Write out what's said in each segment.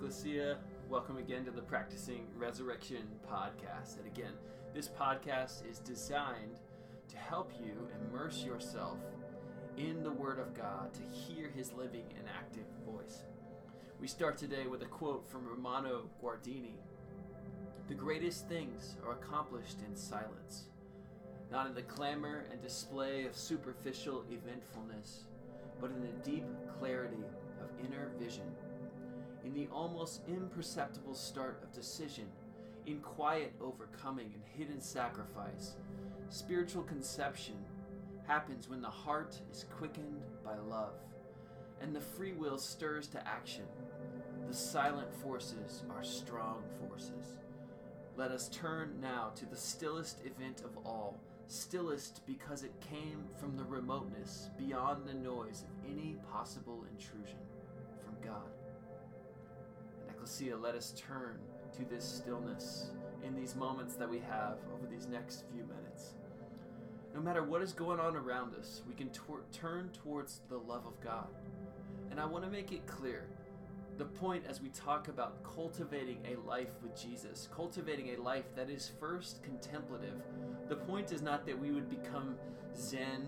Ecclesia. Welcome again to the Practicing Resurrection podcast. And again, this podcast is designed to help you immerse yourself in the Word of God to hear His living and active voice. We start today with a quote from Romano Guardini The greatest things are accomplished in silence, not in the clamor and display of superficial eventfulness, but in the deep clarity of inner vision in the almost imperceptible start of decision, in quiet overcoming and hidden sacrifice. Spiritual conception happens when the heart is quickened by love and the free will stirs to action. The silent forces are strong forces. Let us turn now to the stillest event of all, stillest because it came from the remoteness beyond the noise of any possible intrusion from God. Ecclesia, let us turn to this stillness in these moments that we have over these next few minutes. No matter what is going on around us, we can tor- turn towards the love of God. And I want to make it clear the point as we talk about cultivating a life with Jesus, cultivating a life that is first contemplative, the point is not that we would become Zen,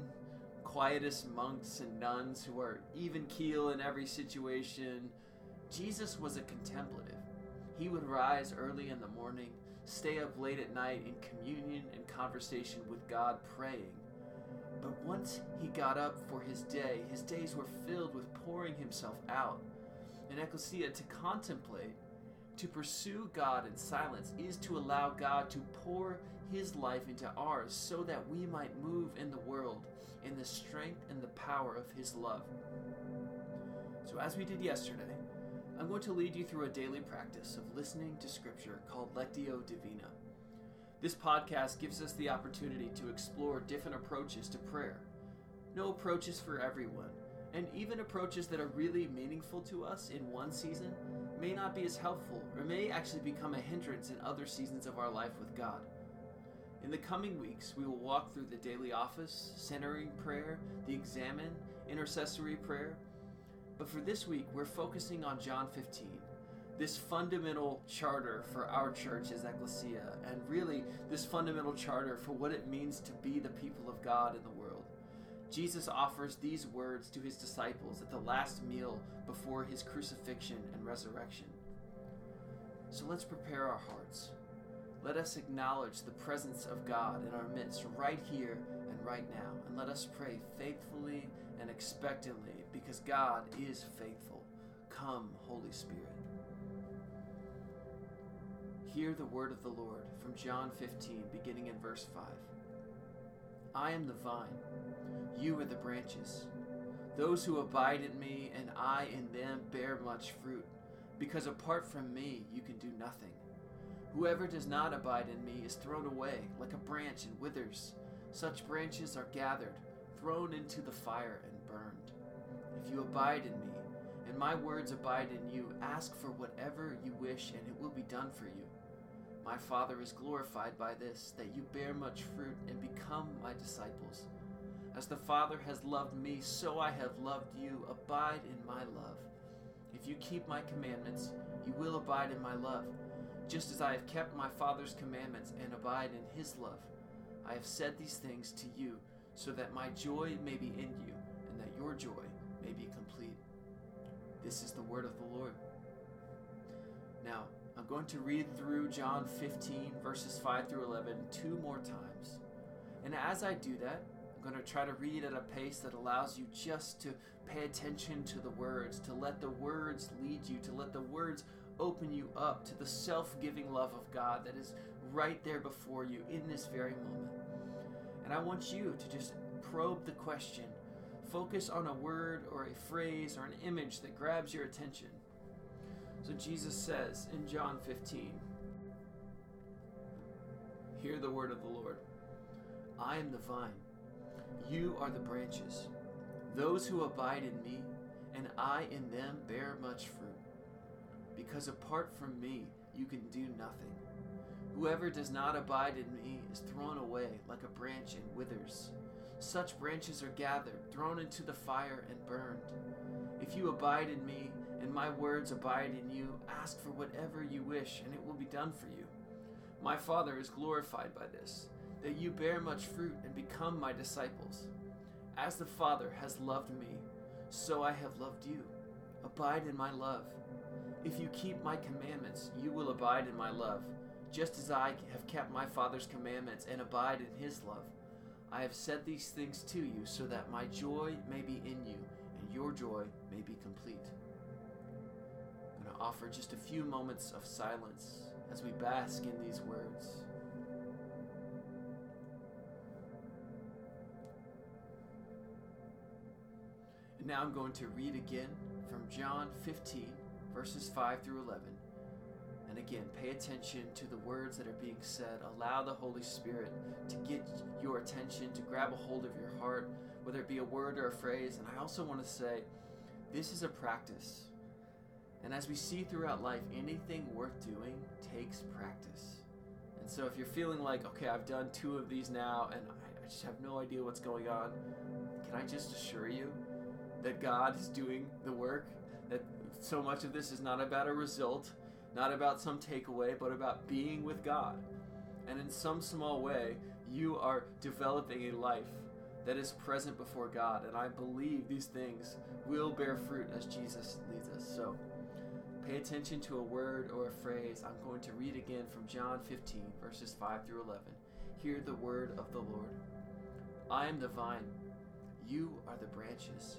quietest monks and nuns who are even keel in every situation Jesus was a contemplative. He would rise early in the morning, stay up late at night in communion and conversation with God, praying. But once he got up for his day, his days were filled with pouring himself out. In Ecclesia, to contemplate, to pursue God in silence, is to allow God to pour his life into ours so that we might move in the world in the strength and the power of his love. So, as we did yesterday, I'm going to lead you through a daily practice of listening to Scripture called Lectio Divina. This podcast gives us the opportunity to explore different approaches to prayer. No approach is for everyone, and even approaches that are really meaningful to us in one season may not be as helpful or may actually become a hindrance in other seasons of our life with God. In the coming weeks, we will walk through the daily office, centering prayer, the examen, intercessory prayer, but for this week, we're focusing on John 15, this fundamental charter for our church as Ecclesia, and really this fundamental charter for what it means to be the people of God in the world. Jesus offers these words to his disciples at the last meal before his crucifixion and resurrection. So let's prepare our hearts. Let us acknowledge the presence of God in our midst right here and right now. And let us pray faithfully and expectantly because God is faithful. Come, Holy Spirit. Hear the word of the Lord from John 15, beginning in verse 5. I am the vine, you are the branches. Those who abide in me and I in them bear much fruit, because apart from me you can do nothing. Whoever does not abide in me is thrown away like a branch and withers. Such branches are gathered, thrown into the fire, burned. If you abide in me, and my words abide in you, ask for whatever you wish, and it will be done for you. My Father is glorified by this, that you bear much fruit and become my disciples. As the Father has loved me, so I have loved you. Abide in my love. If you keep my commandments, you will abide in my love just as I have kept my Father's commandments and abide in his love. I have said these things to you, so that my joy may be in you, that your joy may be complete. This is the word of the Lord. Now, I'm going to read through John 15, verses 5 through 11, two more times. And as I do that, I'm going to try to read at a pace that allows you just to pay attention to the words, to let the words lead you, to let the words open you up to the self giving love of God that is right there before you in this very moment. And I want you to just probe the question, focus on a word or a phrase or an image that grabs your attention. So Jesus says in John 15, Hear the word of the Lord. I am the vine, you are the branches. Those who abide in me, and I in them, bear much fruit because apart from me you can do nothing. Whoever does not abide in me is thrown away like a branch and withers. Such branches are gathered, thrown into the fire, and burned. If you abide in me, and my words abide in you. Ask for whatever you wish, and it will be done for you. My Father is glorified by this, that you bear much fruit and become my disciples. As the Father has loved me, so I have loved you. Abide in my love. If you keep my commandments, you will abide in my love, just as I have kept my Father's commandments and abide in his love. I have said these things to you so that my joy may be in you and your joy may be complete. I'm going to offer just a few moments of silence as we bask in these words. And now I'm going to read again from John 15, verses 5 through 11. And again, pay attention to the words that are being said. Allow the Holy Spirit to get your attention, to grab a hold of your heart, whether it be a word or a phrase. And I also want to say, this is a practice. And as we see throughout life, anything worth doing takes practice. And so if you're feeling like, okay, I've done two of these now and I just have no idea what's going on, can I just assure you that God is doing the work? That so much of this is not about a result, not about some takeaway, but about being with God. And in some small way, you are developing a life that is present before God. And I believe these things will bear fruit as Jesus leads us. So pay attention to a word or a phrase. I'm going to read again from John 15, verses 5 through 11. Hear the word of the Lord. I am the vine, you are the branches.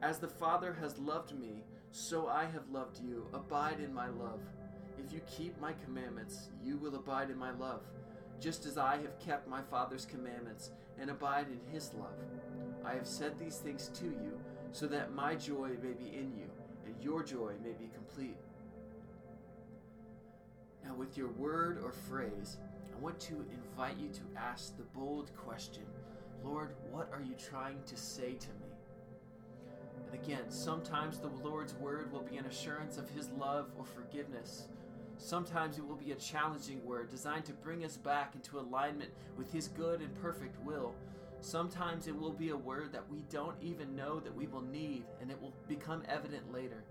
As the Father has loved me, so I have loved you. Abide in my love. If you keep my commandments, you will abide in my love, just as I have kept my Father's commandments and abide in his love. I have said these things to you, so that my joy may be in you, and your joy may be complete. Now, with your word or phrase, I want to invite you to ask the bold question Lord, what are you trying to say to me? And again, sometimes the Lord's word will be an assurance of his love or forgiveness. Sometimes it will be a challenging word designed to bring us back into alignment with his good and perfect will. Sometimes it will be a word that we don't even know that we will need and it will become evident later.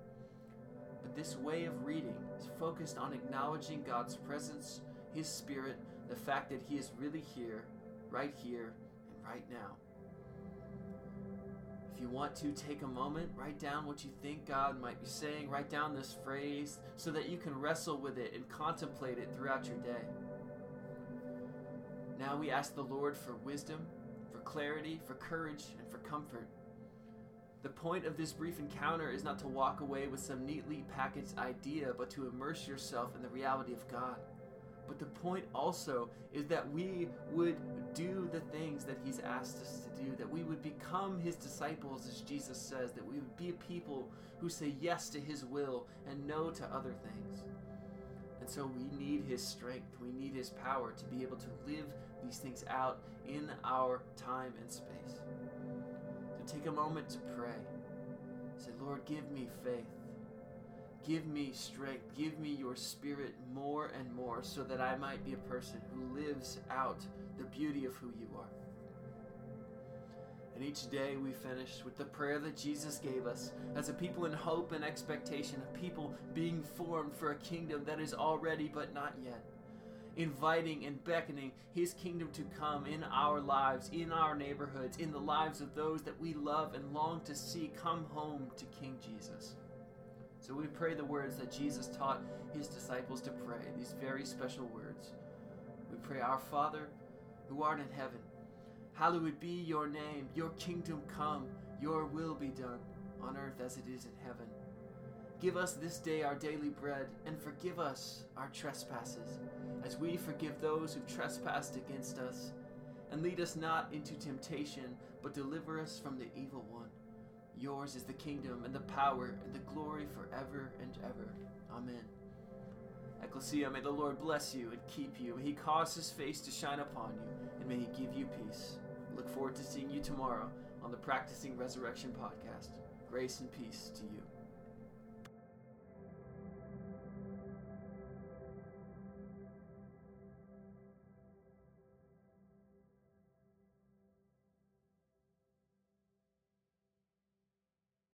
But this way of reading is focused on acknowledging God's presence, his spirit, the fact that he is really here, right here, and right now. If you want to take a moment, write down what you think God might be saying, write down this phrase so that you can wrestle with it and contemplate it throughout your day. Now we ask the Lord for wisdom, for clarity, for courage, and for comfort. The point of this brief encounter is not to walk away with some neatly packaged idea, but to immerse yourself in the reality of God. But the point also is that we would do the things that He's asked us to do, that we would become His disciples, as Jesus says, that we would be a people who say yes to His will and no to other things. And so we need His strength, we need His power to be able to live these things out in our time and space. So take a moment to pray. Say, Lord, give me faith. Give me strength. Give me your spirit more and more so that I might be a person who lives out the beauty of who you are. And each day we finish with the prayer that Jesus gave us as a people in hope and expectation, a people being formed for a kingdom that is already but not yet. Inviting and beckoning His kingdom to come in our lives, in our neighborhoods, in the lives of those that we love and long to see come home to King Jesus. So we pray the words that Jesus taught his disciples to pray, these very special words. We pray, Our Father, who art in heaven, hallowed be your name, your kingdom come, your will be done, on earth as it is in heaven. Give us this day our daily bread, and forgive us our trespasses, as we forgive those who trespassed against us. And lead us not into temptation, but deliver us from the evil one. Yours is the kingdom and the power and the glory forever and ever. Amen. Ecclesia, may the Lord bless you and keep you. May he cause his face to shine upon you, and may he give you peace. Look forward to seeing you tomorrow on the Practicing Resurrection podcast. Grace and peace to you.